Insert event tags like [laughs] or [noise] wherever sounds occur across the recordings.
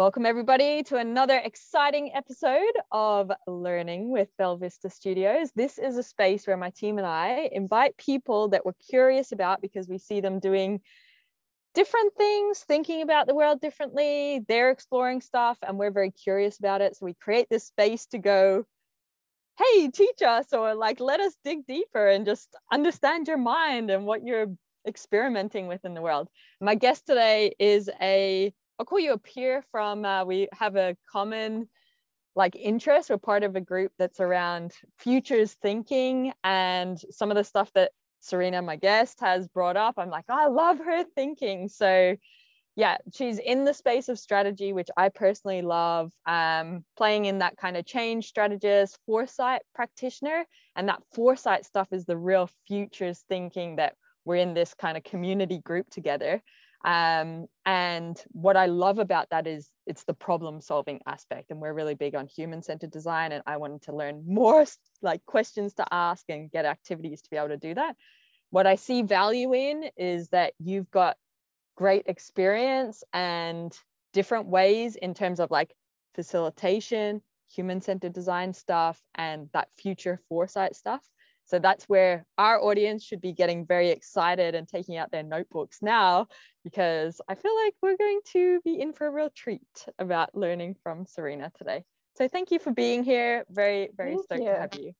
Welcome, everybody, to another exciting episode of Learning with Bell Vista Studios. This is a space where my team and I invite people that we're curious about because we see them doing different things, thinking about the world differently. They're exploring stuff, and we're very curious about it. So we create this space to go, hey, teach us, or like, let us dig deeper and just understand your mind and what you're experimenting with in the world. My guest today is a I'll call you a peer from, uh, we have a common like interest. We're part of a group that's around futures thinking and some of the stuff that Serena, my guest, has brought up. I'm like, I love her thinking. So yeah, she's in the space of strategy, which I personally love, um, playing in that kind of change strategist, foresight practitioner. And that foresight stuff is the real futures thinking that we're in this kind of community group together. Um, and what I love about that is it's the problem solving aspect. And we're really big on human centered design. And I wanted to learn more [laughs] like questions to ask and get activities to be able to do that. What I see value in is that you've got great experience and different ways in terms of like facilitation, human centered design stuff, and that future foresight stuff. So that's where our audience should be getting very excited and taking out their notebooks now, because I feel like we're going to be in for a real treat about learning from Serena today. So thank you for being here. Very, very thank stoked you. to have you.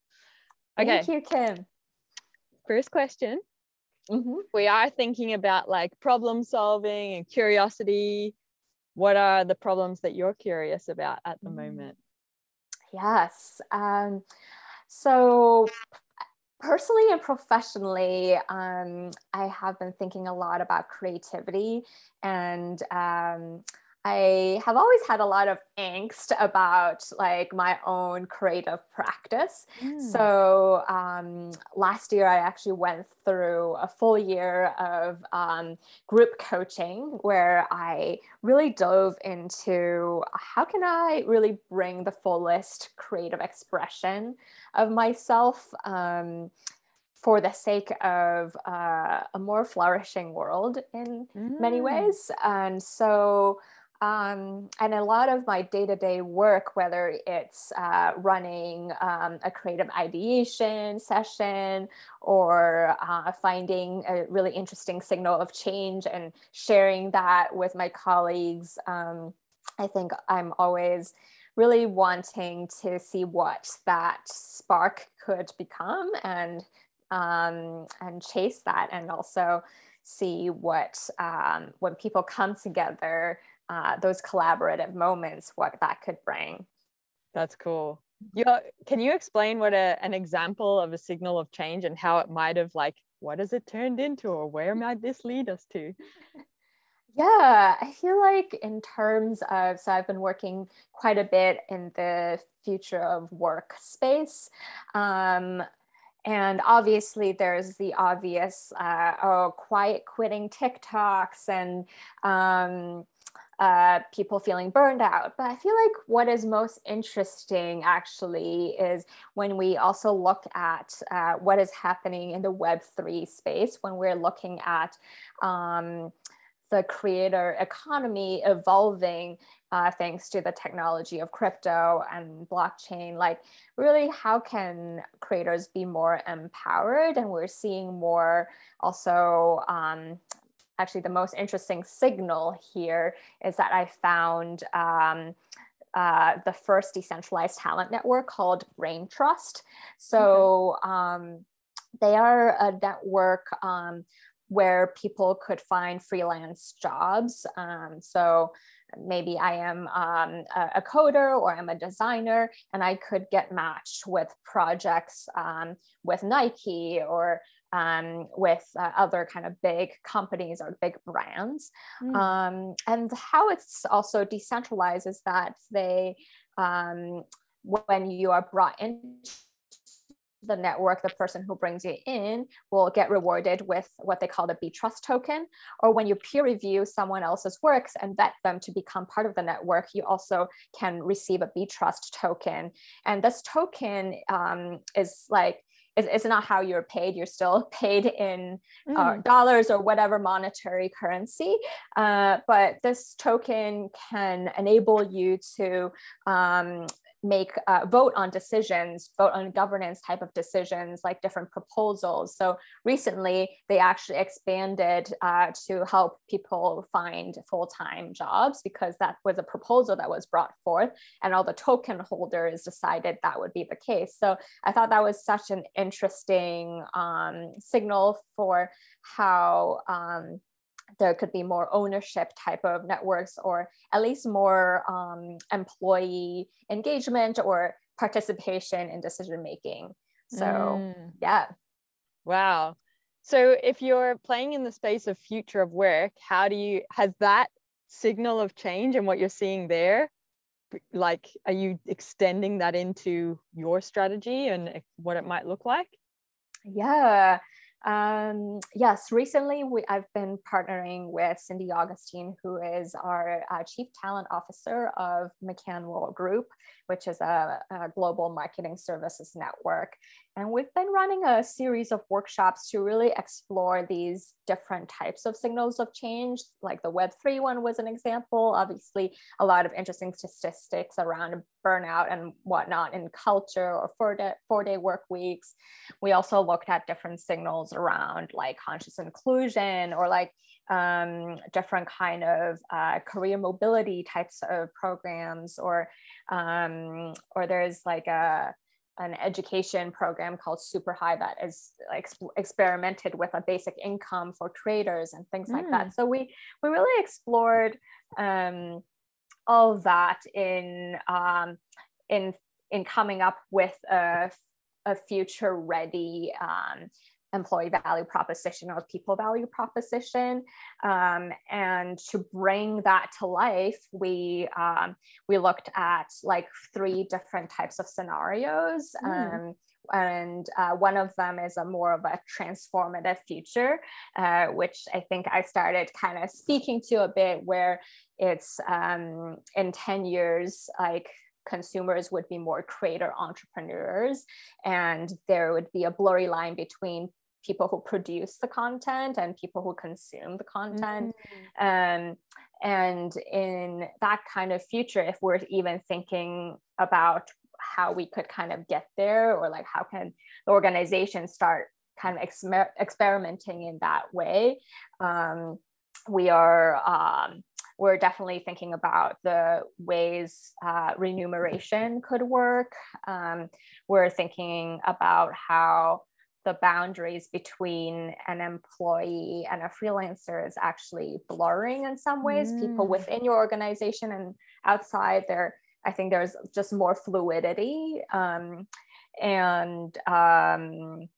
Okay. Thank you, Kim. First question. Mm-hmm. We are thinking about like problem solving and curiosity. What are the problems that you're curious about at the mm. moment? Yes. Um, so personally and professionally, um, I have been thinking a lot about creativity and um, I have always had a lot of angst about like my own creative practice. Mm. So um, last year, I actually went through a full year of um, group coaching where I really dove into how can I really bring the fullest creative expression of myself. Um, for the sake of uh, a more flourishing world in mm. many ways. And so um, and a lot of my day to day work, whether it's uh, running um, a creative ideation session or uh, finding a really interesting signal of change and sharing that with my colleagues, um, I think I'm always really wanting to see what that spark could become and um, and chase that and also see what um, when people come together uh, those collaborative moments, what that could bring. That's cool. Yeah, can you explain what a, an example of a signal of change and how it might have like what has it turned into or where might this lead us to? [laughs] Yeah, I feel like in terms of so I've been working quite a bit in the future of work space. Um, and obviously there's the obvious uh, oh quiet quitting TikToks and um, uh, people feeling burned out. But I feel like what is most interesting actually is when we also look at uh, what is happening in the Web3 space, when we're looking at um, the creator economy evolving uh, thanks to the technology of crypto and blockchain. Like, really, how can creators be more empowered? And we're seeing more also um, actually the most interesting signal here is that I found um, uh, the first decentralized talent network called Braintrust. So um, they are a network um, where people could find freelance jobs. Um, so maybe I am um, a, coder or I'm a designer, and I could get matched with projects um, with Nike or um, with uh, other kind of big companies or big brands. Mm. Um, and how it's also decentralized is that they, um, when you are brought in the network, the person who brings you in will get rewarded with what they call the B Trust token. Or when you peer review someone else's works and vet them to become part of the network, you also can receive a B Trust token. And this token um, is like it's, it's not how you're paid you're still [laughs] paid in uh, mm. uh, dollars or whatever monetary currency uh, but this token can enable you to um, make uh, vote on decisions vote on governance type of decisions like different proposals. So recently they actually expanded uh, to help people find full-time jobs because that was a proposal that was brought forth and all the token holders decided that would be the case. So i thought that was such an interesting um, signal for how um, there could be more ownership type of networks or at least more um, employee engagement or participation in decision making so mm. yeah. Wow. So if you're playing in the space of future of work how do you has that signal of change and what you're seeing there like are you extending that into your strategy and what it might look like? Yeah um, yes, recently we, I've been partnering with Cindy Augustine, who is our uh, Chief Talent Officer of McCann Worldgroup, which is a, a, global marketing services network. And we've been running a series of workshops to really explore these different types of signals of change. Like the Web3 one was an example. Obviously, a lot of interesting statistics around burnout and whatnot in culture or four day, four day work weeks. We also looked at different signals around like conscious inclusion or like um, different kind of uh, career mobility types of programs or um, or there's like a an education program called SuperHi that is ex- experimented with a basic income for traders and things mm. like that. Mm. So we we really explored um, all that in um, in in coming up with a, a future ready um, employee value proposition or people value proposition um, and to bring that to life we um, we looked at like three different types of scenarios mm. um, and uh, one of them is a more of a transformative future uh, which i think i started kind of speaking to a bit where it's um, in 10 years like consumers would be more creator entrepreneurs and there would be a blurry line between people who produce the content and people who consume the content. Mm-hmm. Um, and in that kind of future, if we're even thinking about how we could kind of get there, or like how can the organization start kind of exper- experimenting in that way, um, we are. Um, we're definitely thinking about the ways uh, remuneration could work. Um, we're thinking about how the boundaries between an employee and a freelancer is actually blurring in some ways mm. people within your organization and outside there i think there's just more fluidity um, and um,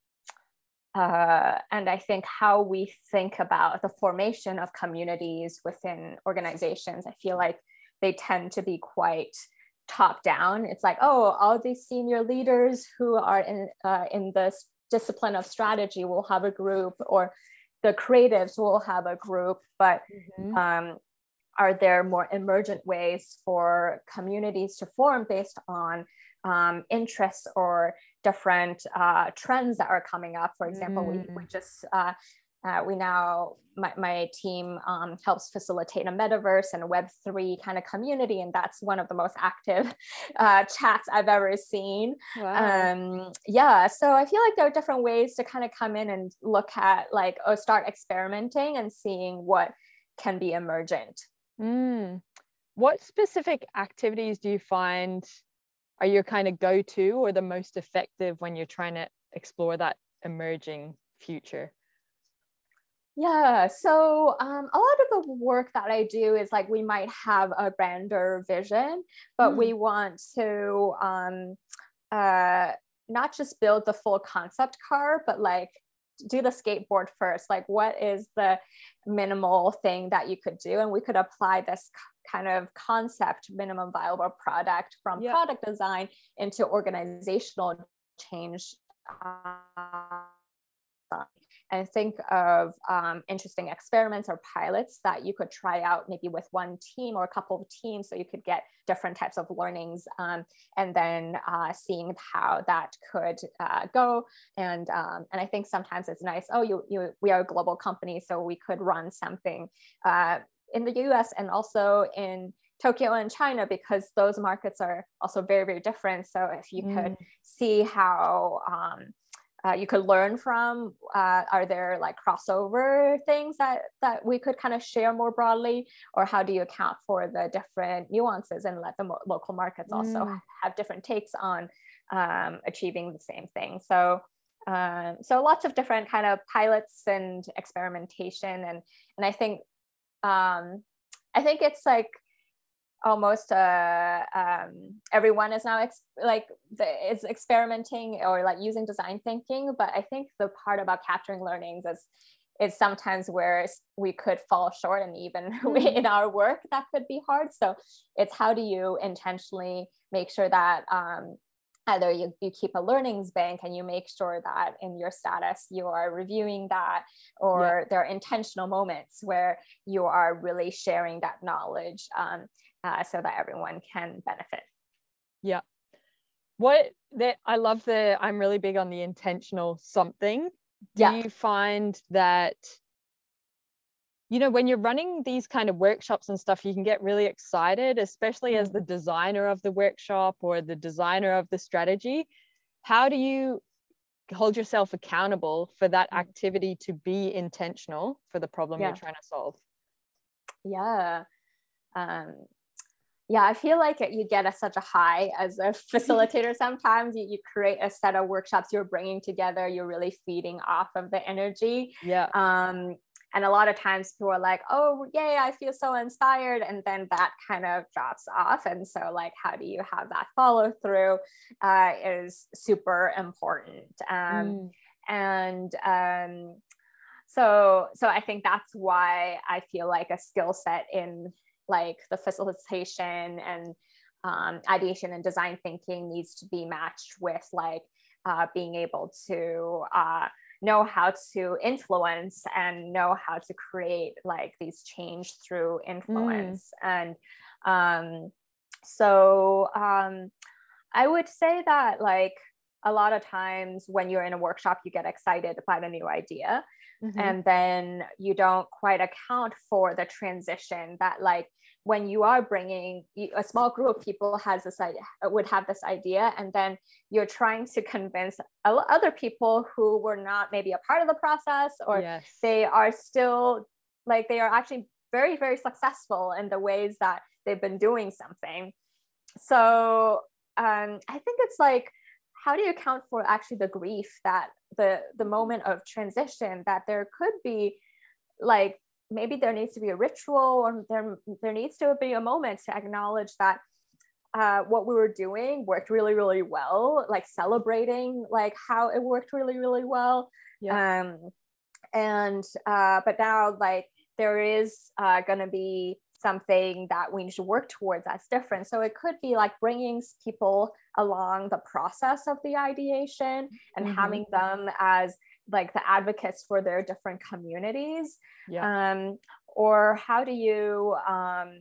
uh, and i think how we think about the formation of communities within organizations i feel like they tend to be quite top down it's like oh all these senior leaders who are in uh, in this discipline of strategy will have a group or the creatives will have a group but mm-hmm. um, are there more emergent ways for communities to form based on um, interests or different uh, trends that are coming up for example mm. we, we mm. just uh, uh, we now, my, my team um, helps facilitate a metaverse and a Web3 kind of community. And that's one of the most active uh, chats I've ever seen. Wow. Um, yeah. So I feel like there are different ways to kind of come in and look at like, or start experimenting and seeing what can be emergent. Mm. What specific activities do you find are your kind of go to or the most effective when you're trying to explore that emerging future? Yeah, so um, a lot of the work that I do is like we might have a grander vision, but mm. we want to um, uh, not just build the full concept car, but like do the skateboard first. Like, what is the minimal thing that you could do? And we could apply this kind of concept, minimum viable product from yeah. product design into organizational change. Uh, and think of um, interesting experiments or pilots that you could try out maybe with one team or a couple of teams so you could get different types of learnings um, and then uh, seeing how that could uh, go and um, and I think sometimes it's nice oh you, you we are a global company so we could run something uh, in the US and also in Tokyo and China because those markets are also very, very different. So if you mm. could see how um, uh, you could learn from, uh, are there like crossover things that, that we could kind of share more broadly? Or how do you account for the different nuances and let the mo- local markets also mm. have different takes on um, achieving the same thing? So um, so lots of different kind of pilots and experimentation and and I think um, I think it's like almost uh, um, everyone is now ex- like the, is experimenting or like using design thinking but i think the part about capturing learnings is is sometimes where we could fall short and even [laughs] mm. in our work that could be hard so it's how do you intentionally make sure that um, either you, you keep a learnings bank and you make sure that in your status you are reviewing that or yeah. there are intentional moments where you are really sharing that knowledge um, uh, so that everyone can benefit. Yeah. What that I love the I'm really big on the intentional something. Do yeah. you find that you know when you're running these kind of workshops and stuff you can get really excited especially as the designer of the workshop or the designer of the strategy how do you hold yourself accountable for that mm. activity to be intentional for the problem yeah. you're trying to solve yeah um, yeah i feel like you get a, such a high as a [laughs] facilitator sometimes. You, you create a set of workshops you're bringing together. You're really feeding off of the energy. Yeah. Um and a lot of times people are like oh yay i feel so inspired. And then that kind of drops off. And so like how do you have that follow through uh, is super important. Um, mm. and um, so so i think that's why i feel like a skill set in like the facilitation and um, ideation and design thinking needs to be matched with like uh, being able to uh, know how to influence and know how to create like these change through influence mm. and um, so um, i would say that like a lot of times when you're in a workshop you get excited by the new idea mm-hmm. and then you don't quite account for the transition that like when you are bringing a small group of people has this idea would have this idea and then you're trying to convince other people who were not maybe a part of the process or yes. they are still like they are actually very very successful in the ways that they've been doing something so um, i think it's like how do you account for actually the grief that the the moment of transition that there could be like maybe there needs to be a ritual or there, there needs to be a moment to acknowledge that uh, what we were doing worked really really well like celebrating like how it worked really really well yeah. um and uh but now like there is uh, going to be something that we need to work towards that's different so it could be like bringing people along the process of the ideation and mm-hmm. having them as like the advocates for their different communities yeah. um, or how do you um,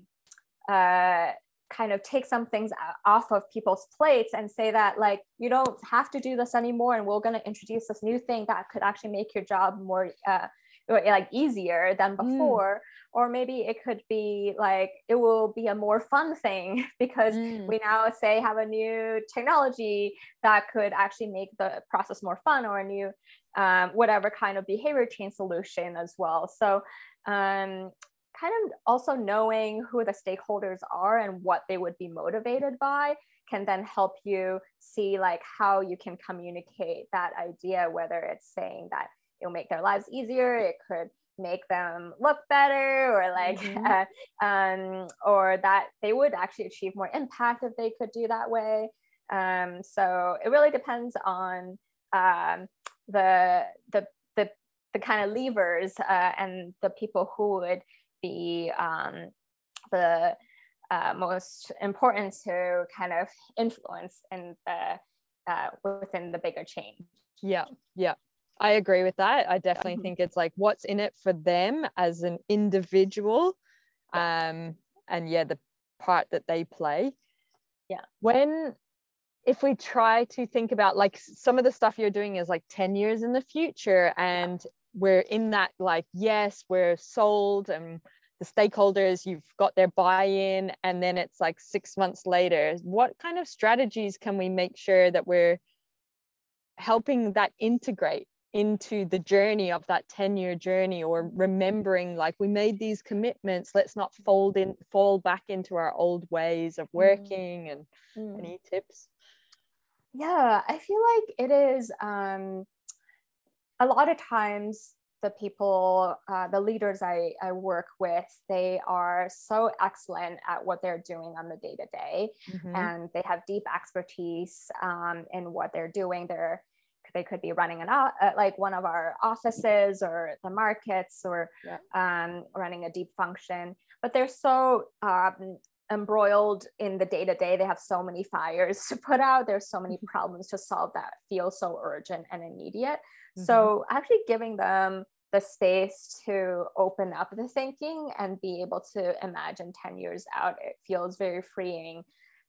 uh, kind of take some things off of people's plates and say that like you don't have to do this anymore and we're going to introduce this new thing that could actually make your job more uh, like easier than mm. before mm. or maybe it could be like it will be a more fun thing [laughs] because mm. we now say have a new technology that could actually make the process more fun or a new um, whatever kind of behavior change solution as well. So um, kind of also knowing who the stakeholders are and what they would be motivated by can then help you see like how you can communicate that idea whether it's saying that it'll make their lives easier it could make them look better or like mm-hmm. [laughs] uh, um, or that they would actually achieve more impact if they could do that way um, so it really depends on um, the the the, the kind of levers uh, and the people who would be um, the uh, most important to kind of influence in the uh, within the bigger change. Yeah, yeah. I agree with that. I definitely Mhm. think it's like what's in it for them as an individual. Um, and yeah, the part that they play. Yeah. When if we try to think about like some of the stuff you're doing is like 10 years in the future and we're in that like yes we're sold and the stakeholders you've got their buy-in and then it's like six months later what kind of strategies can we make sure that we're helping that integrate into the journey of that 10 year journey or remembering like we made these commitments let's not fold in fall back into our old ways of working and Mm. any tips Yeah, I feel like it is um, a lot of times the people, uh, the leaders I, I work with, they are so excellent at what they're doing on the day to day, and they have deep expertise um, in what they're doing. They're they could be running an uh, like one of our offices or the markets or Yeah. um, running a deep function, but they're so um, embroiled in the day to day. They have so many fires [laughs] to put out. There's so many problems to solve that feel so urgent and immediate. So actually giving them the space to open up the thinking and be able to imagine 10 years out, it feels very freeing.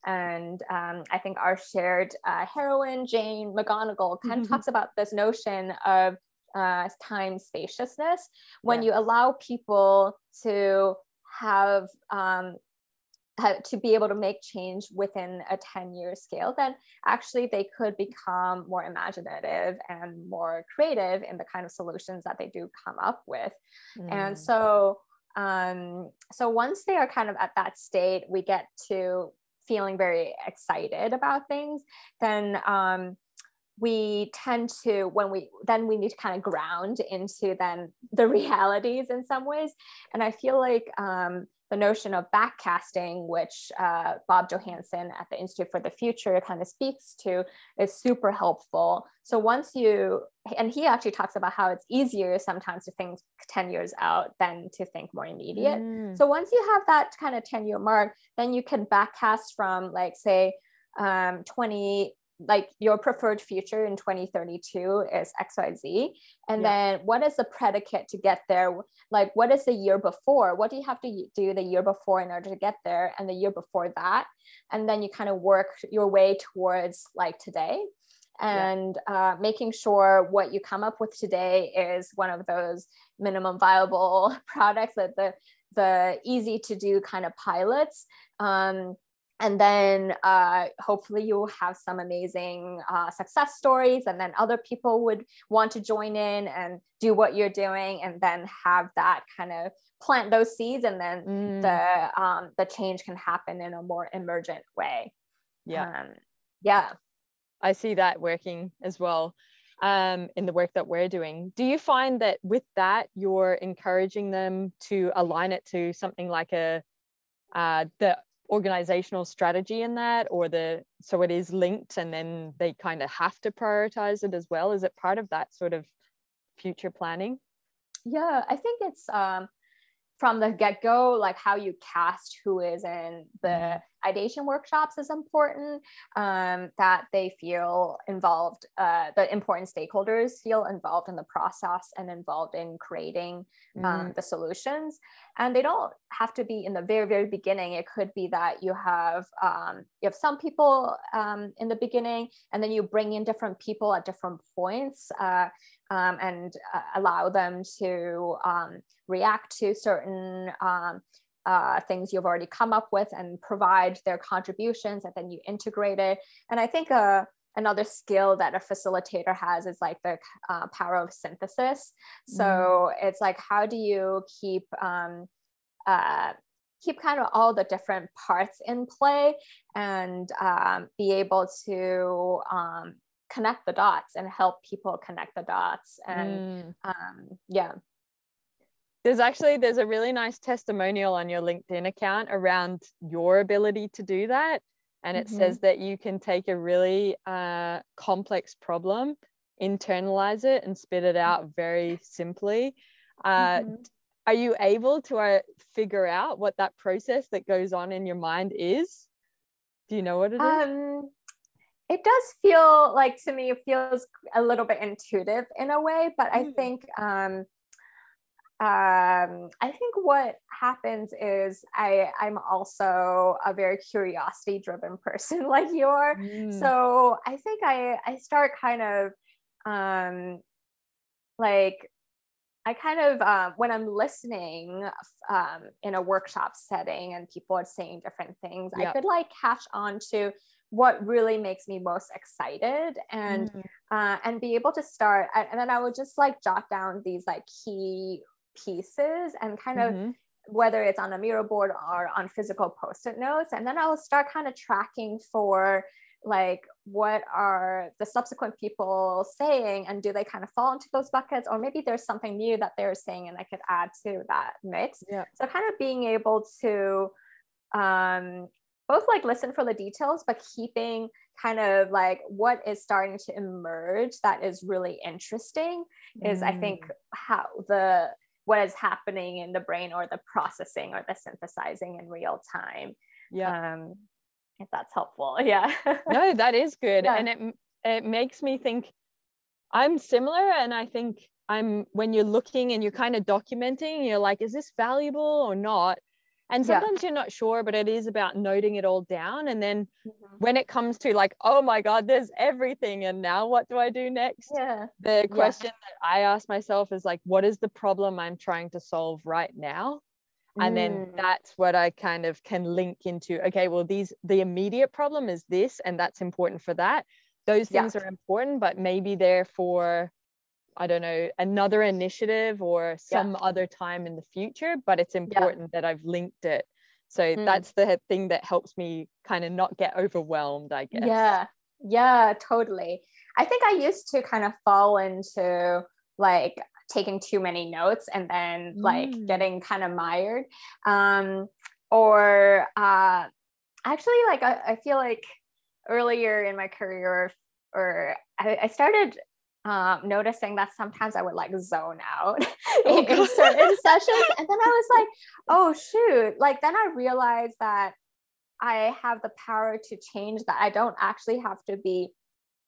And um, I think our shared uh, heroine, Jane McGonigal, kind of talks about this notion of uh, time spaciousness when Yeah. you allow people to have um, to be able to make change within a 10 year scale, then actually they could become more imaginative and more creative in the kind of solutions that they do come up with. And Mm. so, um, so once they are kind of at that state, we get to feeling very excited about things, then um, we tend to when we then we need to kind of ground into then the [laughs] realities in some ways. And i feel like um, the notion of backcasting which uh, bob johansen at the institute for the future kind of speaks to is super helpful so once you and he actually talks about how it's easier sometimes to think 10 years out than to think more immediate Mm. so once you have that kind of 10 year mark, then you can backcast from like say um, 20, like your preferred future in 2032 is XYZ. And Yeah. then what is the predicate to get there? Like what is the year before? What do you have to do the year before in order to get there? And the year before that? And then you kind of work your way towards like today and uh, making sure what you come up with today is one of those minimum viable [laughs] products that the the easy to do kind of pilots um, and then uh, hopefully you'll have some amazing uh, success stories and then other people would want to join in and do what you're doing and then have that kind of plant those seeds and then Mm. the um, the change can happen in a more emergent way yeah um, yeah I see that working as well um, in the work that we're doing. Do you find that with that you're encouraging them to align it to something like a uh, the organizational strategy in that, or the so it is linked, and then they kind of have to prioritize it as well? Is it part of that sort of future planning? yeah i think it's um from the get-go like how you cast who is in the ideation workshops is important um, that they feel involved uh, the important stakeholders feel involved in the process and involved in creating um, Mm, the solutions and they don't have to be in the very very beginning. It could be that you have um, you have some people um, in the beginning and then you bring in different people at different points uh, um, and uh, allow them to um, react to certain um, uh, things you've already come up with and provide their contributions and then you integrate it. And i think uh, another skill that a facilitator has is like the uh, power of synthesis. So it's like how do you keep um, uh, keep kind of all the different parts in play and um, be able to um, connect the dots and help people connect the dots and mm. um, yeah. There's actually there's a really nice testimonial on your LinkedIn account around your ability to do that, and it Mhm. says that you can take a really uh, complex problem, internalize it, and spit it out very simply. Uh, Mhm. Are you able to uh, figure out what that process that goes on in your mind is? Do you know what it is? Um, it does feel like to me, it feels a little bit intuitive in a way, but I mm. think um, um, I think what happens is I I'm also a very curiosity driven [laughs] person like you are. Mm. So I think I I start kind of um, like I kind of um, when I'm listening um, in a workshop setting and people are saying different things, yeah. I could like catch on to what really makes me most excited and mm. uh, and be able to start and then I would just like jot down these like key pieces and kind mm-hmm. of whether it's on a Miro board or on physical post-it notes and then i'll start kind of tracking for like what are the subsequent people saying and do they kind of fall into those buckets or maybe there's something new that they're saying and i could add to that mix yeah. so kind of being able to um, both like listen for the details but keeping kind of like what is starting to emerge that is really interesting mm. is i think mm. how the what is happening in the brain or the processing or the synthesizing in real time. Yeah. Um, if that's helpful. [laughs] Yeah. no, that is good. Yeah. And it, it makes me think I'm similar. And I think I'm, when you're looking and you're kind of documenting, you're like, is this valuable or not? And sometimes yeah. you're not sure but it is about noting it all down and then mm-hmm. when it comes to like oh my god there's everything and now what do i do next yeah the question yeah. that i ask myself is like what is the problem i'm trying to solve right now and mm. then that's what i kind of can link into okay well these the immediate problem is this and that's important for that those things yeah. are important but maybe they're for I don't know, another initiative or some yeah. other time in the future, but it's important yeah. that I've linked it. So mm. that's the thing that helps me kind of not get overwhelmed, I guess. Yeah. Yeah, totally. I think I used to kind of fall into like taking too many notes and then like mm. getting kind of mired. Um, or uh, actually, like I, I feel like earlier in my career, or I, I started um, noticing that sometimes I would like zone out [laughs] oh, in, in certain sessions. And then I was like, [laughs] oh, shoot. Like, then I realized that I have the power to change that. I don't actually have to be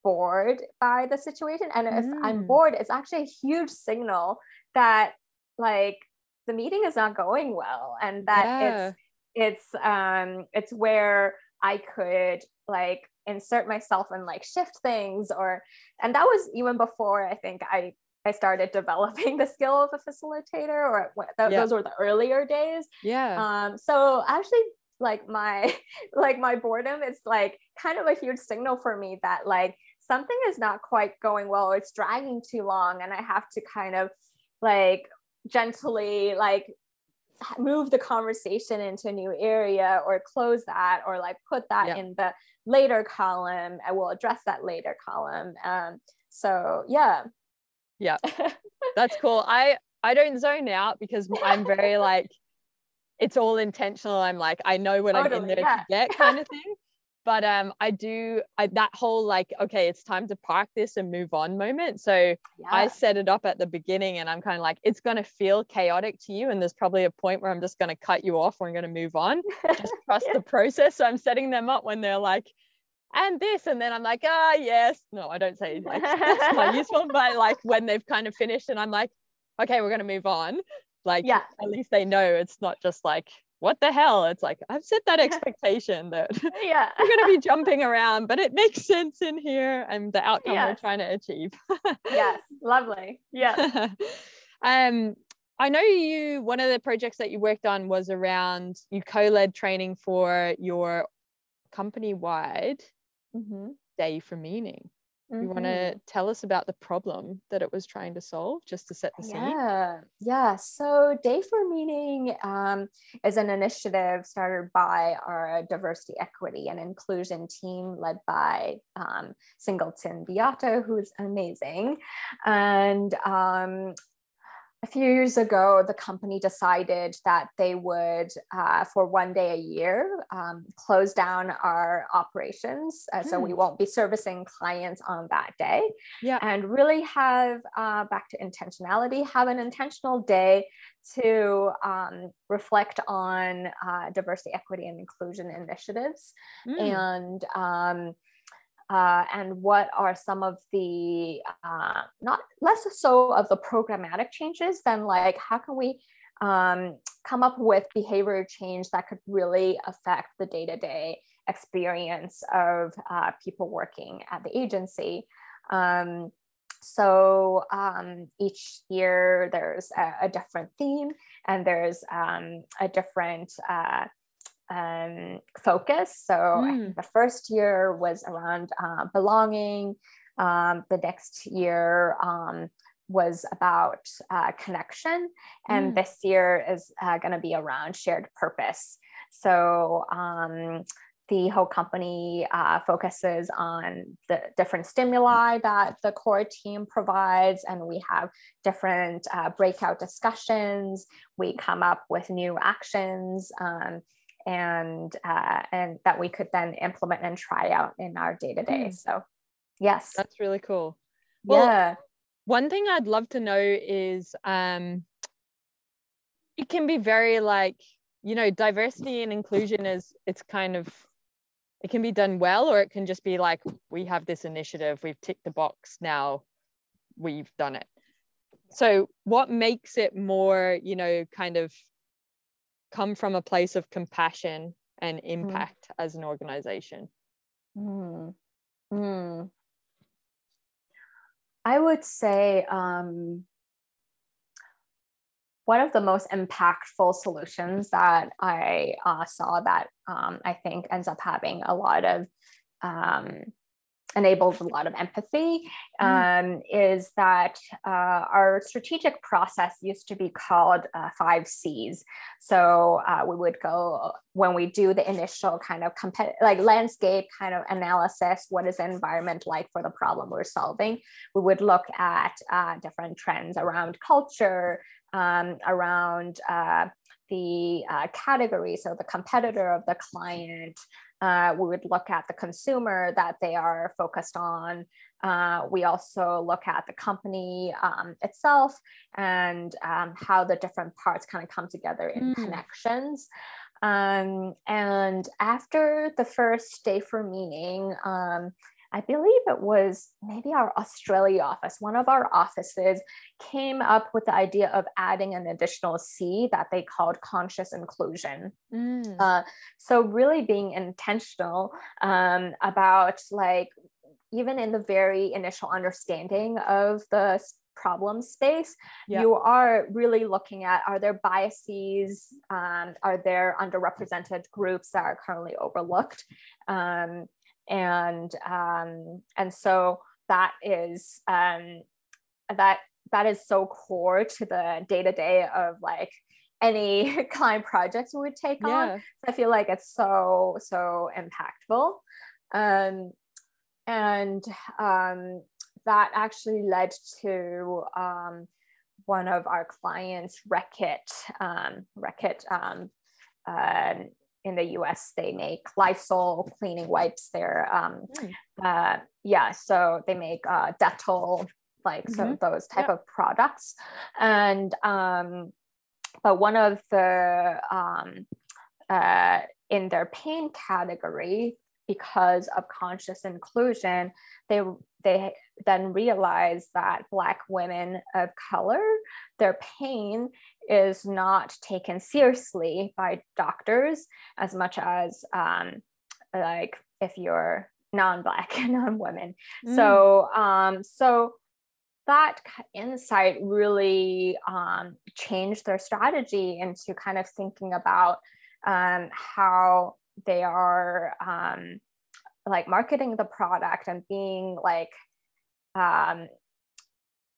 bored by the situation. And if mm. I'm bored, it's actually a huge signal that like the meeting is not going well and that yeah. it's it's um it's where I could like insert myself and like shift things or and that was even before i think i i started developing [laughs] the skill of a facilitator or th- yeah. those were the earlier days yeah um so actually like my [laughs] like my boredom is like kind of a huge signal for me that like something is not quite going well or it's dragging too long and i have to kind of like gently like move the conversation into a new area or close that or like put that yeah. in the later column i will address that later column um so yeah. Yeah. [laughs] That's cool. I i don't zone out because i'm very like it's all intentional. I'm like i know what totally, i'm in there yeah. to get kind of thing but um i do I, that whole like okay it's time to park this and move on moment. So yeah. i set it up at the beginning and i'm kind of like it's going to feel chaotic to you and there's probably a point where i'm just going to cut you off or i'm going to move on. Just [laughs] trust yeah. the process. So i'm setting them up when they're like and this and then i'm like ah oh, yes. No i don't say like it's not [laughs] useful but like when they've kind of finished and i'm like okay we're going to move on. Like yeah. at least they know it's not just like what the hell? It's like I've set that [laughs] expectation that [laughs] yeah we're going to be [laughs] jumping around, but it makes sense in here and the outcome yes. we're trying to achieve. yes, lovely. Yeah. um, I know you. One of the projects that you worked on was around you co-led training for your company-wide mm-hmm. day for meaning. Mm-hmm. You want to tell us about the problem that it was trying to solve just to set the scene? Yeah, yeah. So, Day for Meaning um, is an initiative started by our diversity, equity, and inclusion team led by um, Singleton Beato, who's amazing. And um, a few years ago, the company decided that they would, uh, for one day a year, um, close down our operations. Uh, So we hmm. won't be servicing clients on that day. Yeah. And really have, uh, back to intentionality, have an intentional day to um, reflect on uh, diversity, equity, and inclusion initiatives. Mm. And um, uh, and what are some of the uh, not less so of the programmatic changes than like how can we um, come up with behavior change that could really affect the day-to-day experience of uh, people working at the agency? Um, so um, each year there's a, a, different theme and there's um, a different uh, um, focus. So mm. the first year was around uh, belonging. Um, the next year um, was about uh, connection. And mm. this year is uh, going to be around shared purpose. So um, the whole company uh, focuses on the different stimuli that the core team provides, and we have different uh, breakout discussions. We come up with new actions, um, and uh, and that we could then implement and try out in our day to day. So, yes, that's really cool. Well, yeah. One thing I'd love to know is, um, it can be very like you know diversity and inclusion is it's kind of it can be done well or it can just be like we have this initiative we've ticked the box now we've done it so what makes it more you know kind of come from a place of compassion and mm. impact mm. as an organization mm. Mm. i would say um, one of the most impactful solutions that I uh, saw that um, I think ends up having a lot of um, enables a lot of empathy mm. um, is that uh, our strategic process used to be called uh, five C's. So uh, we would go when we do the initial kind of competitive, like landscape kind of analysis. What is the environment like for the problem we're solving? We would look at uh, different trends around culture, um, around uh, the uh, category, so the competitor of the client. Uh, we would look at the consumer that they are focused on. Uh, we also look at the company um, itself and um, how the different parts kind of come together in mm. connections. Um, and after the first day for meaning, um, I believe it was maybe our Australia office, one of our offices came up with the idea of adding an additional C that they called conscious inclusion. Mm. Uh, so, really being intentional um, about like, even in the very initial understanding of the problem space you are really looking at are there biases um, are there underrepresented groups that are currently overlooked um, and um, and so that is um, that that is so core to the day to day of like any [laughs] client projects we would take yeah. on. So I feel like it's so so impactful, um, and um, that actually led to um, one of our clients, Reckitt. Um, Reckitt um, uh, in the US, they make Lysol cleaning wipes. They're, um, mm. uh, yeah, so they make uh, Dettol, like mm-hmm. so those type yep. of products. And, um, but one of the, um, uh, in their pain category, because of conscious inclusion, they they then realize that Black women of color, their pain is not taken seriously by doctors as much as um, like if you're non-black [laughs] non-women mm. so um so that insight really um, changed their strategy into kind of thinking about um, how they are um, like marketing the product and being like um,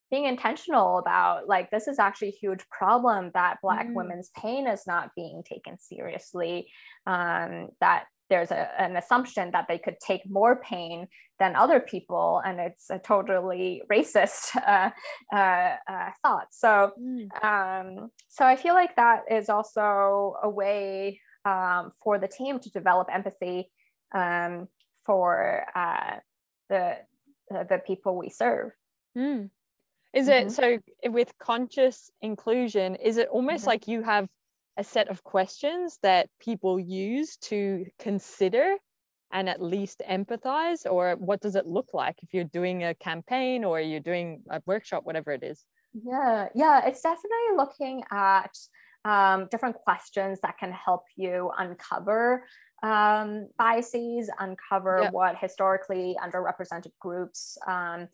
being intentional about like this is actually a huge problem that black mm. women's pain is not being taken seriously um, that there's a, an assumption that they could take more pain than other people and it's a totally racist [laughs] uh, uh, uh, thought so mm. um, so i feel like that is also a way um, for the team to develop empathy um, for uh, the the people we serve mm. Is mm-hmm. it so with conscious inclusion, is it almost mm-hmm. like you have a set of questions that people use to consider and at least empathize or what does it look like if you're doing a campaign or you're doing a workshop whatever it is yeah yeah it's definitely looking at um, different questions that can help you uncover um, biases uncover yep. what historically underrepresented groups um,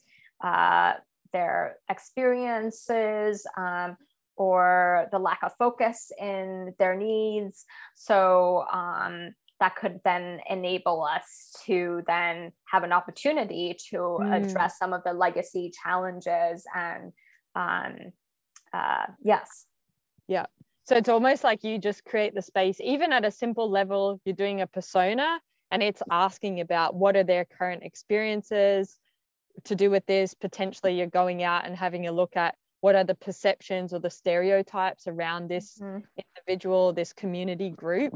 uh, their experiences um, or the lack of focus in their needs. So um, that could then enable us to then have an opportunity to mm. address some of the legacy challenges and um, uh, yes. Yeah. So it's almost like you just create the space even at a simple level you're doing a persona and it's asking about what are their current experiences to do with this potentially you're going out and having a look at what are the perceptions or the stereotypes around this mm-hmm. individual this community group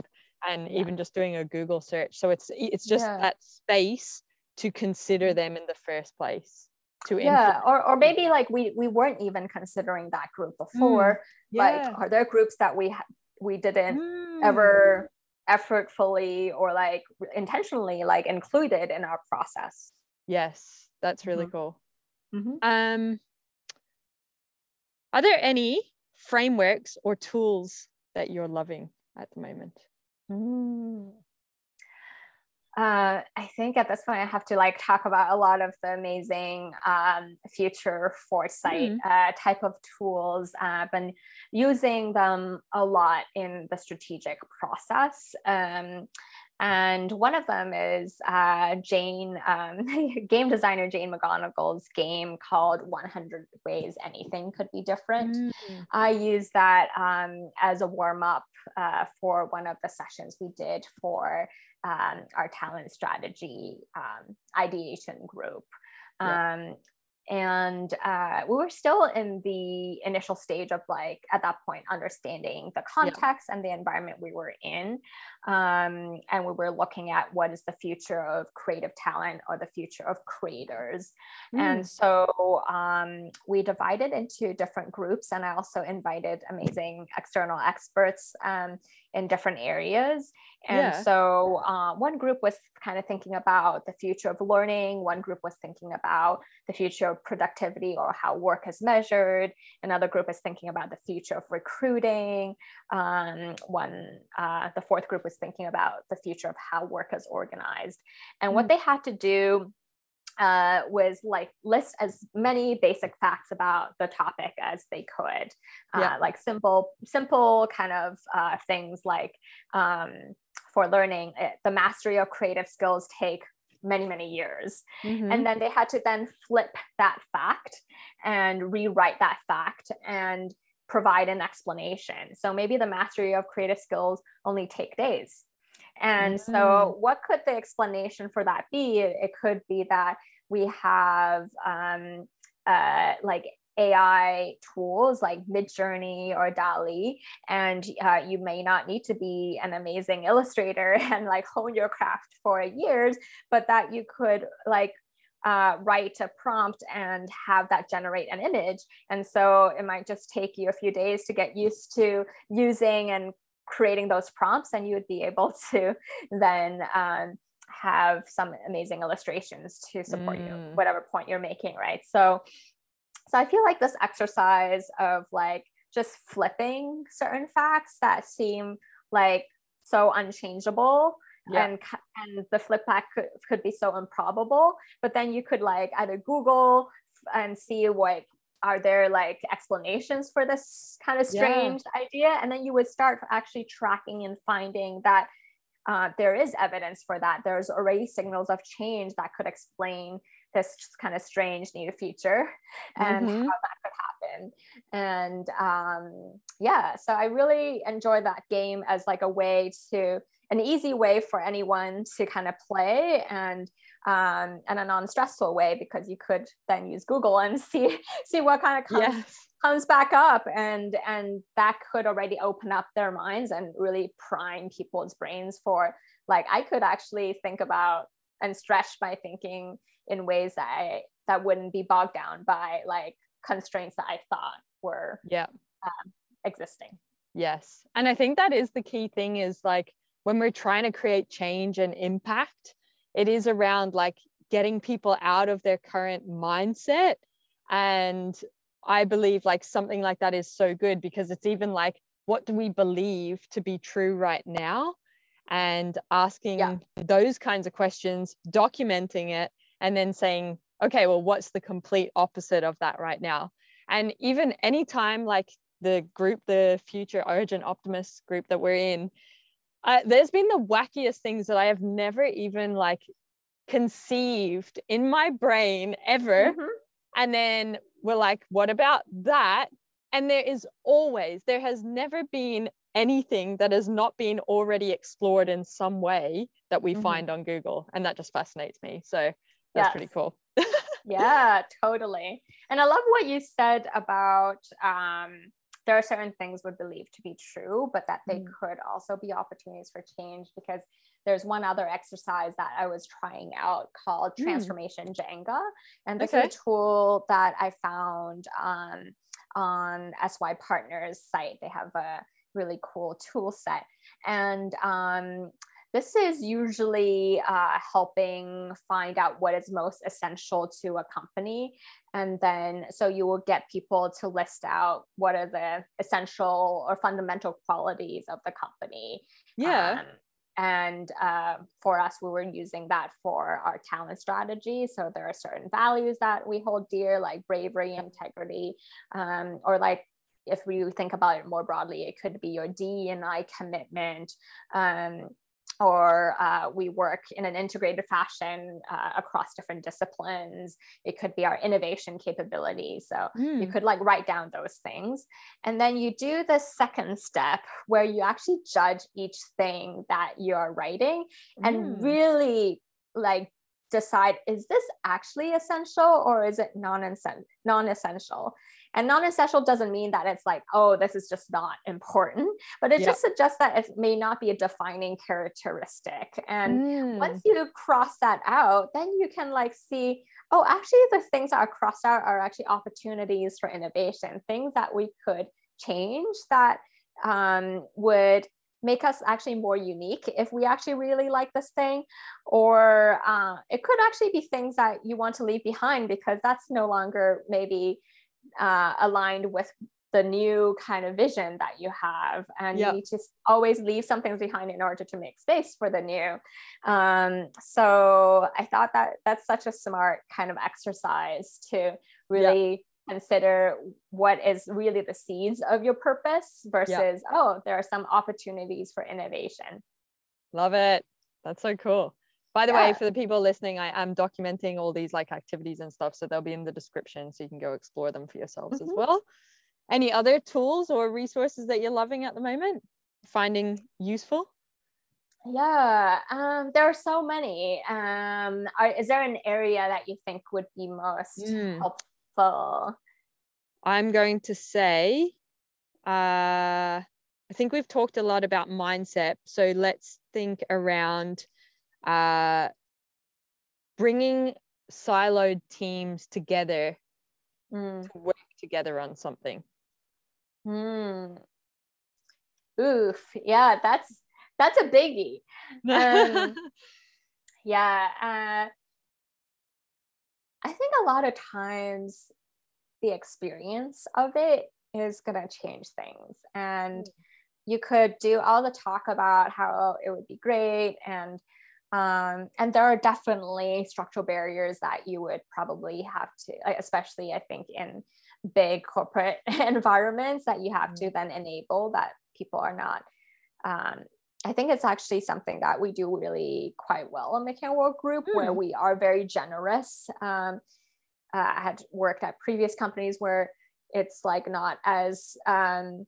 and yeah. even just doing a Google search. So it's it's just yeah. that space to consider them in the first place. To yeah, or, or maybe like we we weren't even considering that group mm, before. Mm, yeah. Like, are there groups that we we didn't mm. ever effortfully or like intentionally like included in our process? Yes, that's really mm-hmm. cool. Mm-hmm. Um, are there any frameworks or tools that you're loving at the moment? Mm. Uh, I think at this point I have to like talk about a lot of the amazing um, future foresight mm. uh, type of tools. Uh, I've been using them a lot in the strategic process. Um, and one of them is uh, Jane, um, [laughs] game designer Jane McGonigal's game called 100 Ways Anything Could Be Different. Mm-hmm. I use that um, as a warm up uh, for one of the sessions we did for um, our talent strategy um, ideation group. Yeah. Um, and uh, we were still in the initial stage of like at that point understanding the context yeah. and the environment we were in um, and we were looking at what is the future of creative talent or the future of creators mm. and so um, we divided into different groups and i also invited amazing external experts um, in different areas and yeah. so uh, one group was kind of thinking about the future of learning one group was thinking about the future of productivity or how work is measured another group is thinking about the future of recruiting um, one uh, the fourth group was thinking about the future of how work is organized and what mm. they had to do uh, was like list as many basic facts about the topic as they could, uh, yeah. like simple, simple kind of uh, things like um, for learning, it, the mastery of creative skills take many many years mm-hmm. and then they had to then flip that fact and rewrite that fact and provide an explanation so maybe the mastery of creative skills only take days and mm-hmm. so, what could the explanation for that be? It could be that we have um, uh, like AI tools like Midjourney or DALL-E, and uh, you may not need to be an amazing [laughs] illustrator and like hone your craft for years, but that you could like uh, write a prompt and have that generate an image. And so it might just take you a few days to get used to using and creating those prompts and you would be able [laughs] to then um, have some amazing illustrations to support mm. you whatever point you're making right so so i feel like this exercise of like just flipping certain facts that seem like so unchangeable yeah. and and the flip back could, could be so improbable but then you could like either google and see what are there like explanations for this kind of strange yeah. idea and then you would start actually tracking and finding that uh, there is evidence for that there's already signals of change that could explain this kind of strange near future and mm-hmm. how that could happen and um, yeah so i really enjoy that game as like a way to an easy way for anyone to kind of play and um, and a non-stressful way because you could then use Google and [laughs] see see what kind of comes, yes. comes back up and and that could already open up their minds and really prime people's brains for like I could actually think about and stretch my thinking in ways that I that wouldn't be bogged down by like constraints that I thought were yeah um, existing. Yes, and I think that is the key thing is like when we're trying to create change and impact it is around like getting people out of their current mindset and i believe like something like that is so good because it's even like what do we believe to be true right now and asking yeah. those kinds of questions documenting it and then saying okay well what's the complete opposite of that right now and even anytime like the group the future origin optimist group that we're in uh, there's been the wackiest things that i have never even like conceived in my brain ever mm-hmm. and then we're like what about that and there is always there has never been anything that has not been already explored in some way that we mm-hmm. find on google and that just fascinates me so that's yes. pretty cool [laughs] yeah totally and i love what you said about um there are certain things we believe to be true, but that they mm. could also be opportunities for change because there's one other exercise that I was trying out called mm. Transformation Jenga. And this okay. is a tool that I found um, on SY Partners site. They have a really cool tool set. And um, this is usually uh, helping find out what is most essential to a company. And then, so you will get people to list out what are the essential or fundamental qualities of the company. Yeah. Um, and uh, for us, we were using that for our talent strategy. So there are certain values that we hold dear, like bravery, integrity, um, or like if we think about it more broadly, it could be your D and I commitment, um, or uh, we work in an integrated fashion uh, across different disciplines. It could be our innovation capability. So mm. you hmm. could like write down those things. And then you do the second step where you actually judge each thing that you're writing mm. and hmm. really like decide is this actually essential or is it non-essential and non-essential doesn't mean that it's like oh this is just not important but it just suggests that it may not be a defining characteristic. And mm. once you cross that out then you can like see oh actually the things that are crossed out are actually opportunities for innovation things that we could change that um, would make us actually more unique if we actually really like this thing. Or uh, it could actually be things that you want to leave behind because that's no longer maybe uh, aligned with the new kind of vision that you have. And yep. you just always leave some things behind in order to make space for the new. Um, so i thought that that's such a smart kind of exercise to really yep consider what is really the seeds of your purpose versus yeah. oh there are some opportunities for innovation. Love it. That's so cool by the yeah. way for the people listening i am documenting all these like activities and stuff so they'll be in the description so you can go explore them for yourselves mm-hmm. as well any other tools or resources that you're loving at the moment finding useful yeah um, there are so many um, are, is there an area that you think would be most mm. helpful I'm going to say, uh, I think we've talked a lot about mindset. So let's think around uh, bringing siloed teams together mm. to work together on something. Mm. Oof, yeah, that's that's a biggie. Um, [laughs] yeah, uh, I think a lot of times the experience of it is going to change things. And mm. you could do all the talk about how it would be great and um, and there are definitely structural barriers that you would probably have to, especially I think in big corporate [laughs] environments, that you have to mm. then enable that people are not um, I think it's actually something that we do really quite well in McCann Worldgroup, mm. where we are very generous. Um, uh, I had worked at previous companies where it's like not as, um,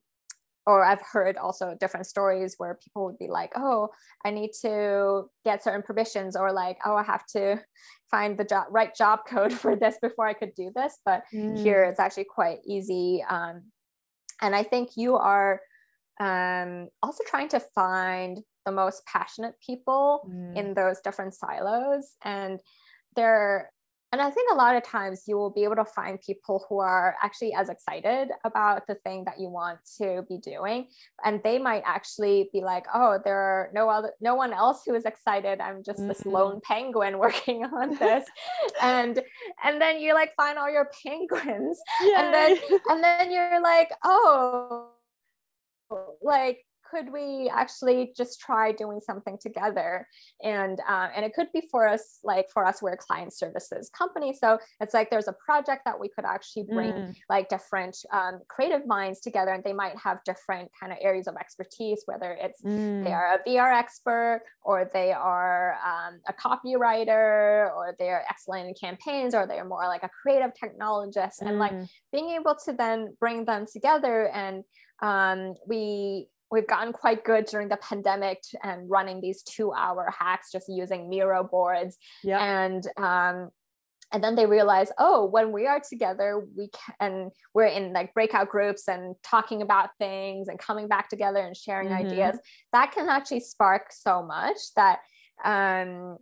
or I've heard also different stories where people would be like, oh, I need to get certain permissions, or like, oh, I have to find the job, right [laughs] job code for this before I could do this. But mm. here it's actually quite easy. Um, and I think you are um, also trying to find the most passionate people mm. in those different silos and there and I think a lot of times you will be able to find people who are actually as excited about the thing that you want to be doing. And they might actually be like, oh, there are no other, no one else who is excited. I'm just mm-hmm. this lone penguin [laughs] working on this. and, and then you like find all your penguins Yay. and then, [laughs] and then you're like, oh, like could we actually just try doing something together and uh, and it could be for us like for us we're a client services company so it's like there's a project that we could actually bring mm. like different um, creative minds together and they might have different kind of areas of expertise whether it's mm. they are a vr expert or they are um, a copywriter or they're excellent in campaigns or they're more like a creative technologist mm. and like mm. being able to then bring them together and um, we we've gotten quite good during the pandemic and running these two hour hacks just using Miro boards. And um, and then they realize, oh, when we are together, we can and we're in like breakout groups and talking about things and coming back together and sharing mm-hmm. ideas. That can actually spark so much that um,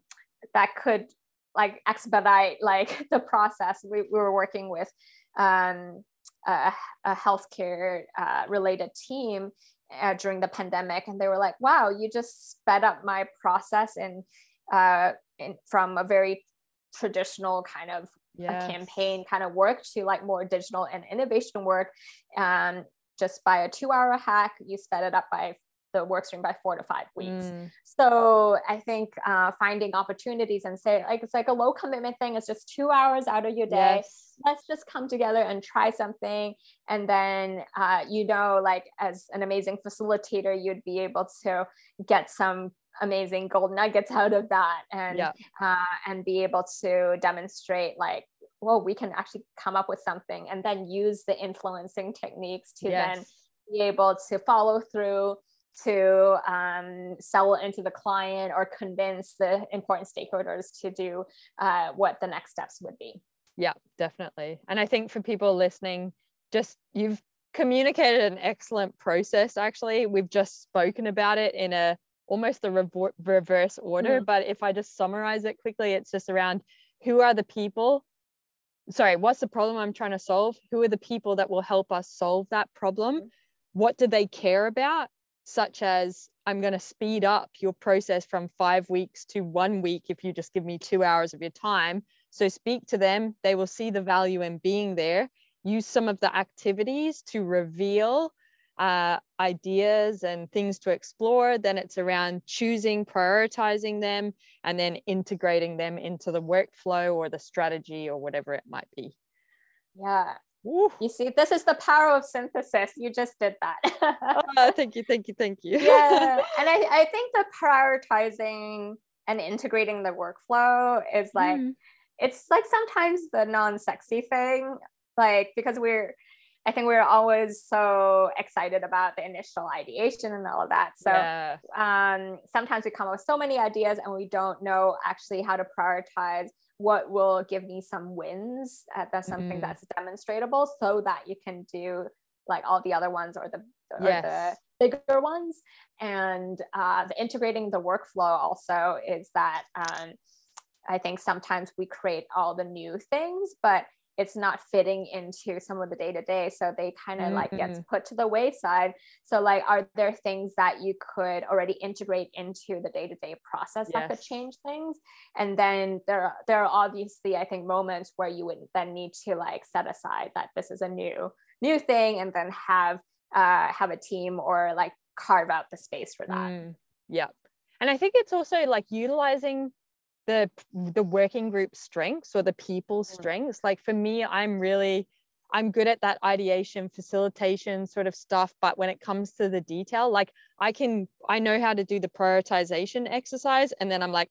that could like expedite like [laughs] the process. We, we were working with um, a, a healthcare uh, related team uh, during the pandemic. And they were like wow you just sped up my process in, uh, in from a very traditional kind of yes. campaign kind of work to like more digital and innovation work. Um, just by a two hour hack. You sped it up by the work stream by four to five weeks. Mm. So I think uh, finding opportunities and say like it's like a low commitment thing. It's just two hours out of your day. Yes. Let's just come together and try something, and then uh, you know, like as an amazing facilitator, you'd be able to get some amazing gold nuggets out of that, and yeah. uh, and be able to demonstrate like well we can actually come up with something and then use the influencing techniques to yes. then be able to follow through to um, sell it into the client or convince the important stakeholders to do uh, what the next steps would be. Yeah, definitely. And I think for people listening, just you've communicated an excellent process. Actually, we've just spoken about it in a almost the revo- reverse order. Mm. But if I just summarize it quickly, it's just around who are the people sorry, what's the problem I'm trying to solve? Who are the people that will help us solve that problem? Mm-hmm. What do they care about? Such as I'm going to speed up your process from five weeks to one week if you just give me two hours of your time. So speak to them. They will see the value in being there. Use some of the activities to reveal uh, ideas and things to explore. Then it's around choosing, prioritizing them, and then integrating them into the workflow or the strategy or whatever it might be. Yeah, Ooh. You see, this is the power of synthesis. You just did that. oh, [laughs] thank you, thank you, thank you. yeah. [laughs] And I, I think the prioritizing and integrating the workflow is like, mm. it's like sometimes the non sexy thing, like, because we're, I think we're always so excited about the initial ideation and all of that. So yeah. um, sometimes we come up with so many ideas and we don't know actually how to prioritize what will give me some wins uh, that's something mm. that's demonstrable so that you can do like all the other ones or the or yes. the bigger ones and uh, the integrating the workflow also is that um, i think sometimes we create all the new things but it's not fitting into some of the day to day. So they kind of mm-hmm. like gets put to the wayside. So like, are there things that you could already integrate into the day to day process yes. that could change things? And then there, there are obviously, I think, moments where you would then need to like set aside that this is a new, new thing, and then have uh, have a team or like carve out the space for that. Mm, yeah. And I think it's also like utilizing the the working group strengths or the people mm. strengths like for me i'm really i'm good at that ideation facilitation sort of stuff but when it comes to the detail like i can i know how to do the prioritization exercise and then i'm like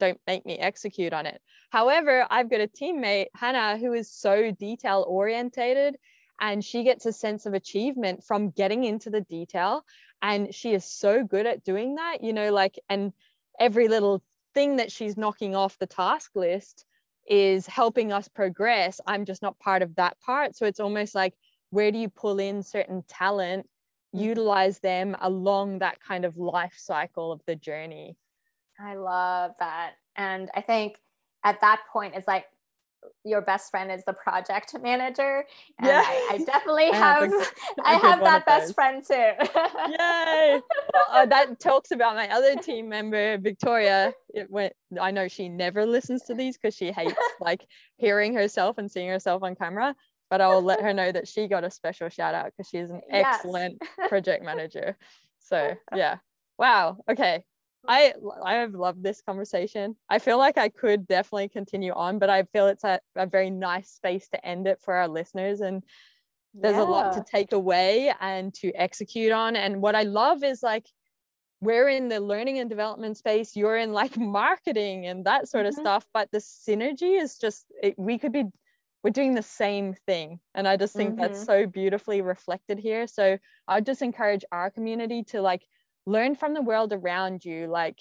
don't make me execute on it however i've got a teammate hannah who is so detail orientated and she gets a sense of achievement from getting into the detail and she is so good at doing that you know like and every little thing that she's knocking off the task list is helping us progress. I'm just not part of that part. So it's almost like, where do you pull in certain talent, mm-hmm. utilize them along that kind of life cycle of the journey? I love that. And I think at that point, it's like, your best friend is the project manager. And Yeah. I, I definitely [laughs] I have, have a- [laughs] I have that best friend too. [laughs] Yay! Well, uh, that talks about my other team member, Victoria. It went. I know she never listens to these because she hates like hearing herself and seeing herself on camera. But I will let her know that she got a special shout out because she is an Yes. excellent project manager. So yeah. Wow. Okay. I I have loved this conversation. I feel like I could definitely continue on, but I feel it's a, a very nice space to end it for our listeners. And there's a lot to take away and to execute on and what i love is like we're in the learning and development space you're in like [laughs] marketing and that sort of Mhm. stuff but the synergy is just it, we could be we're doing the same thing and i just think that's Mhm. so beautifully reflected here so i just encourage our community to like learn from the world around you like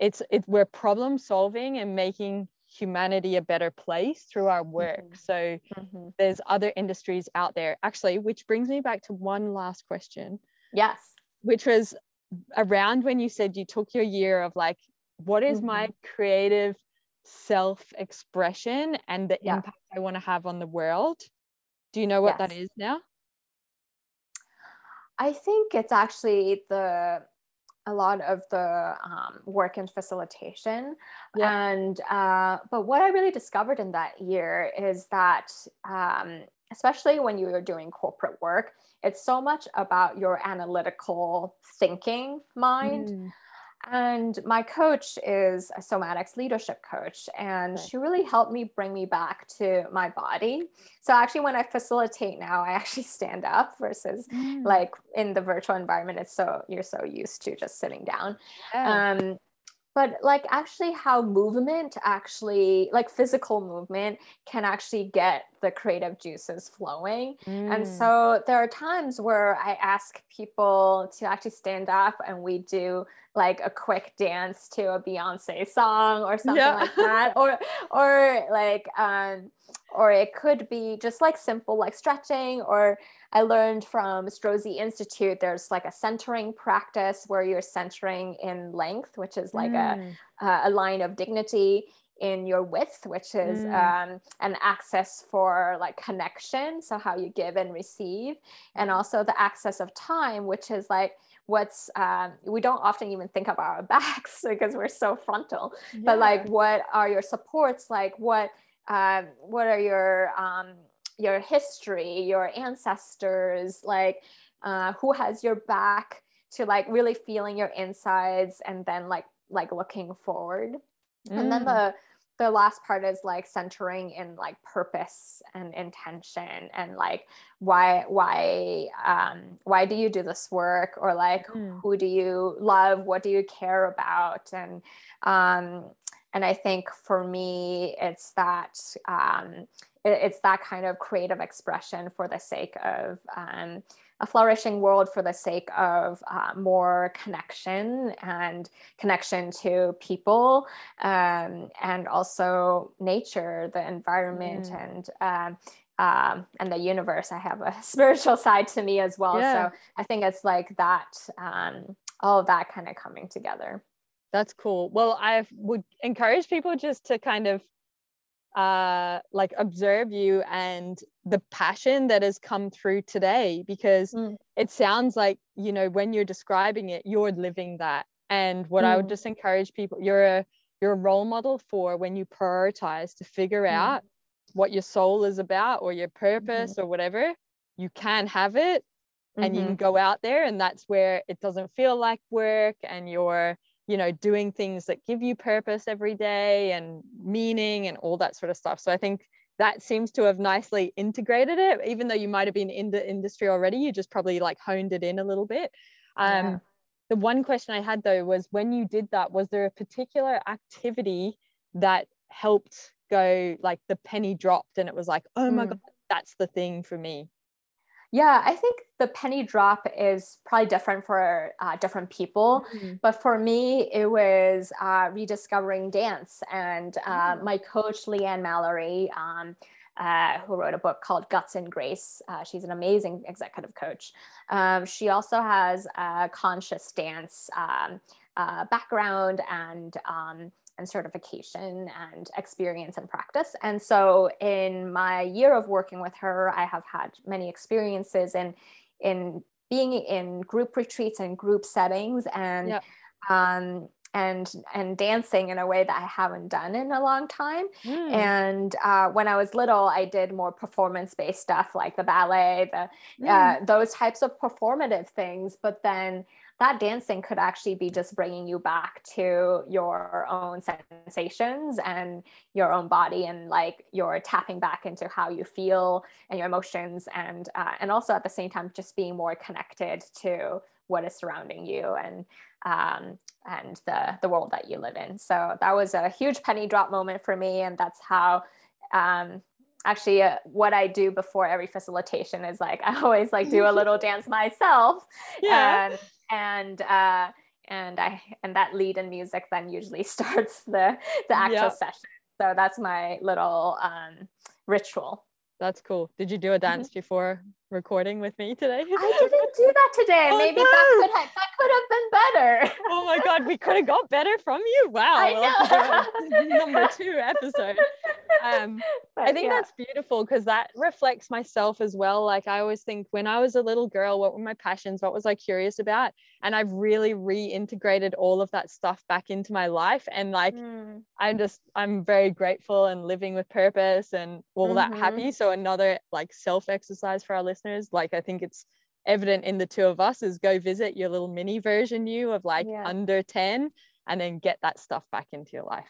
it's it we're problem solving and making humanity a better place through our work Mhm. so Mhm. there's other industries out there actually which brings me back to one last question Yes. which was around when you said you took your year of like what is my creative self expression and the Yeah. impact i want to have on the world do you know what that Yes. is now I think it's actually the a lot of the um, work in facilitation. Yeah. and uh, but what i really discovered in that year is that um, especially when you're doing corporate work it's so much about your analytical thinking mind. Mm, and my coach is a somatics leadership coach, and she really helped me bring me back to my body. So actually, when I facilitate now, I [laughs] actually stand up versus mm, like in the virtual environment, it's so you're so used to just sitting down. yeah. Um, but like actually how movement actually like physical movement can actually get the creative juices flowing and Mm, so there are times where I ask people to actually stand up and we do like a quick dance to a Beyonce song or something Yeah. like that. Or or like um or it could be just like simple like stretching or I learned from Strozzi Institute there's like a centering practice where you're centering in length, which is like a mm, uh, a line of dignity in your width which is Mm. um, an access for like connection so how you give and receive and also the access of time which is like what's um, we don't often even think about our [laughs] backs because we're so frontal but like what are your supports like what um, what are your um, your history your ancestors like uh, who has your back to like really feeling your insides and then like like looking forward. And then Mm, the the last part is like centering in like purpose and intention and like why why um why do you do this work? Or like Mm. who do you love? What do you care about? And um and i think for me it's that um it- it's that kind of creative expression for the sake of um a flourishing world for the sake of uh, more connection and connection to people um, and also nature, the environment, Mm. and um, um, and the universe. I have a [laughs] spiritual side to me as well, Yeah. so I think it's like that, um, all of that kind of coming together. That's cool. Well, I would encourage people just to kind of uh like observe you and the passion that has come through today because Mm. it sounds like you know when you're describing it you're living that and what i would Mm. just encourage people you're a you're a role model for when you prioritize to figure Mm. out what your soul is about or your purpose or whatever you can have it and you Mhm. can go out there and that's where it doesn't feel like work and you're you know doing things that give you purpose every day and meaning and all that sort of stuff so i think that seems to have nicely integrated it even though you might have been in the industry already you just probably like honed it in a little bit um Yeah. the one question i had though was when you did that was there a particular activity that helped go like the penny dropped and it was like oh my Mm. god that's the thing for me Yeah, I think the penny drop is probably different for uh, different people. But for me, it was uh, rediscovering dance. And uh, Mm. my coach, Leanne Mallory, um, uh, who wrote a book called Guts and Grace, uh, she's an amazing executive coach. Um, she also has a conscious dance um, uh, background and um, and certification and experience and practice. And so in my year of working with her, I have had many experiences in in being in group retreats and group settings and yep. um, and and dancing in a way that I haven't done in a long time. Mm. And uh, when I was little, I did more performance based stuff like the ballet, the mm. uh, those types of performative things. But then that dancing could actually be just bringing you back to your own sensations and your own body and like you're tapping back into how you feel and your emotions and uh, and also at the same time just being more connected to what is surrounding you and um, and the the world that you live in so that was a huge penny drop moment for me and that's how um, actually uh, what I do before every facilitation is like [laughs] I always like do a little [laughs] dance myself. Yeah. And and uh and I and that lead in music then usually [laughs] starts the the actual yep. session. So that's my little um ritual. That's cool. Did you do a dance mm-hmm. before recording with me today? I didn't do that today. [laughs] Oh, Maybe no. that could have that could have been better. Oh my god, we could have got better from you. Wow. I know. number two episode. Um, [laughs] but, I think yeah. that's beautiful because that reflects myself as well. Like I always think when I was a little girl, what were my passions? What was I curious about? And I've really reintegrated all of that stuff back into my life. And like mm. I'm just I'm very grateful and living with purpose and all mm-hmm. that happy. So another like self exercise for our listeners. Like I think it's evident in the two of us is go visit your little mini version you of like yeah. under 10 and then get that stuff back into your life.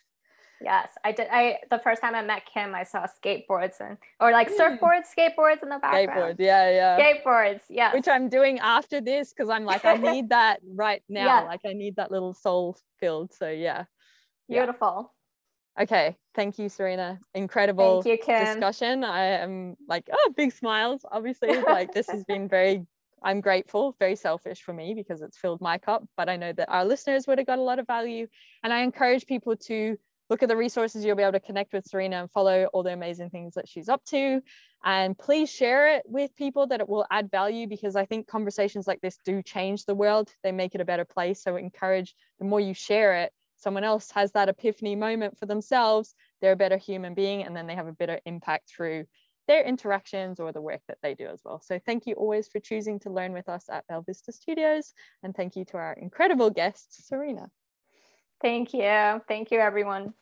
Yes, I did. I the first time I met Kim, I saw skateboards and or like mm. surfboards, skateboards in the background. Skateboards, yeah, yeah. Skateboards, yeah Which I'm doing after this because I'm like, I [laughs] need that right now. Yeah. Like I need that little soul filled. So yeah. Beautiful. Okay. Thank you, Serena. Incredible Thank you, discussion. I am like, oh, big smiles. Obviously, like this has been very I'm grateful, very selfish for me because it's filled my cup, but I know that our listeners would have got a lot of value. And I encourage people to look at the resources you'll be able to connect with Serena and follow all the amazing things that she's up to. And please share it with people that it will add value because I think conversations like this do change the world. They make it a better place. So encourage the more you share it, someone else has that epiphany moment for themselves, they're a better human being, and then they have a better impact through their interactions or the work that they do as well. So thank you always for choosing to learn with us at Belle Vista Studios. And thank you to our incredible guest, Serena. Thank you. Thank you, everyone.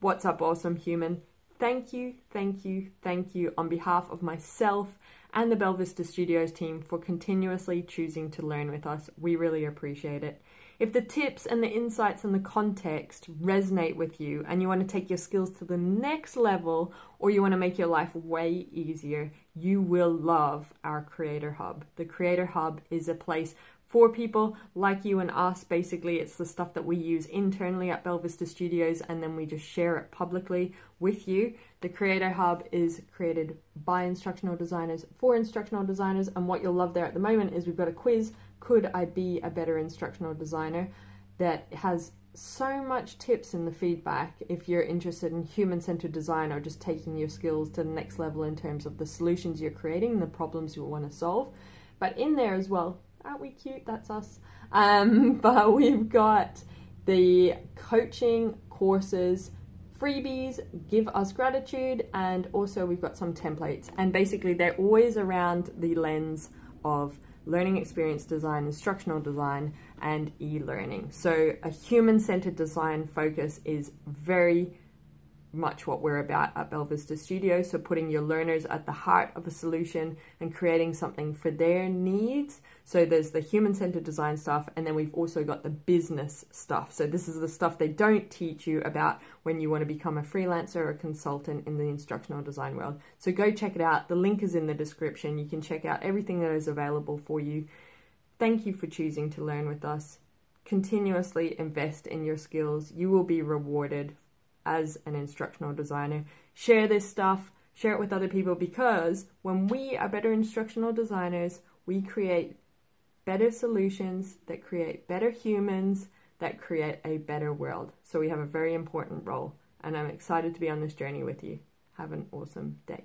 What's up, awesome human? Thank you, thank you, thank you on behalf of myself and the Belle Vista Studios team for continuously choosing to learn with us. We really appreciate it. If the tips and the insights and the context resonate with you and you want to take your skills to the next level or you want to make your life way easier, you will love our Creator Hub. The Creator Hub is a place for people like you and us. Basically, it's the stuff that we use internally at Belle Vista Studios and then we just share it publicly with you. The Creator Hub is created by instructional designers for instructional designers, and what you'll love there at the moment is we've got a quiz Could I Be a Better Instructional Designer? that has so much tips in the feedback if you're interested in human centered design or just taking your skills to the next level in terms of the solutions you're creating, the problems you want to solve. But in there as well, aren't we cute? That's us. Um, [laughs] but we've got the coaching courses, freebies, give us gratitude, and also we've got some templates. And basically, they're always around the lens of learning experience design, instructional design, and e learning. So, a human centered design focus is very much what we're about at Belle Vista Studio. So, putting your learners at the heart of a solution and creating something for their needs. So, there's the human centered design stuff, and then we've also got the business stuff. So, this is the stuff they don't teach you about when you want to become a freelancer or a consultant in the instructional design world. So, go check it out. The link is in the description. You can check out everything that is available for you. Thank you for choosing to learn with us. Continuously invest in your skills. You will be rewarded as an instructional designer. Share this stuff, share it with other people because when we are better instructional designers, we create better solutions that create better humans that create a better world. So we have a very important role, and I'm excited to be on this journey with you. Have an awesome day.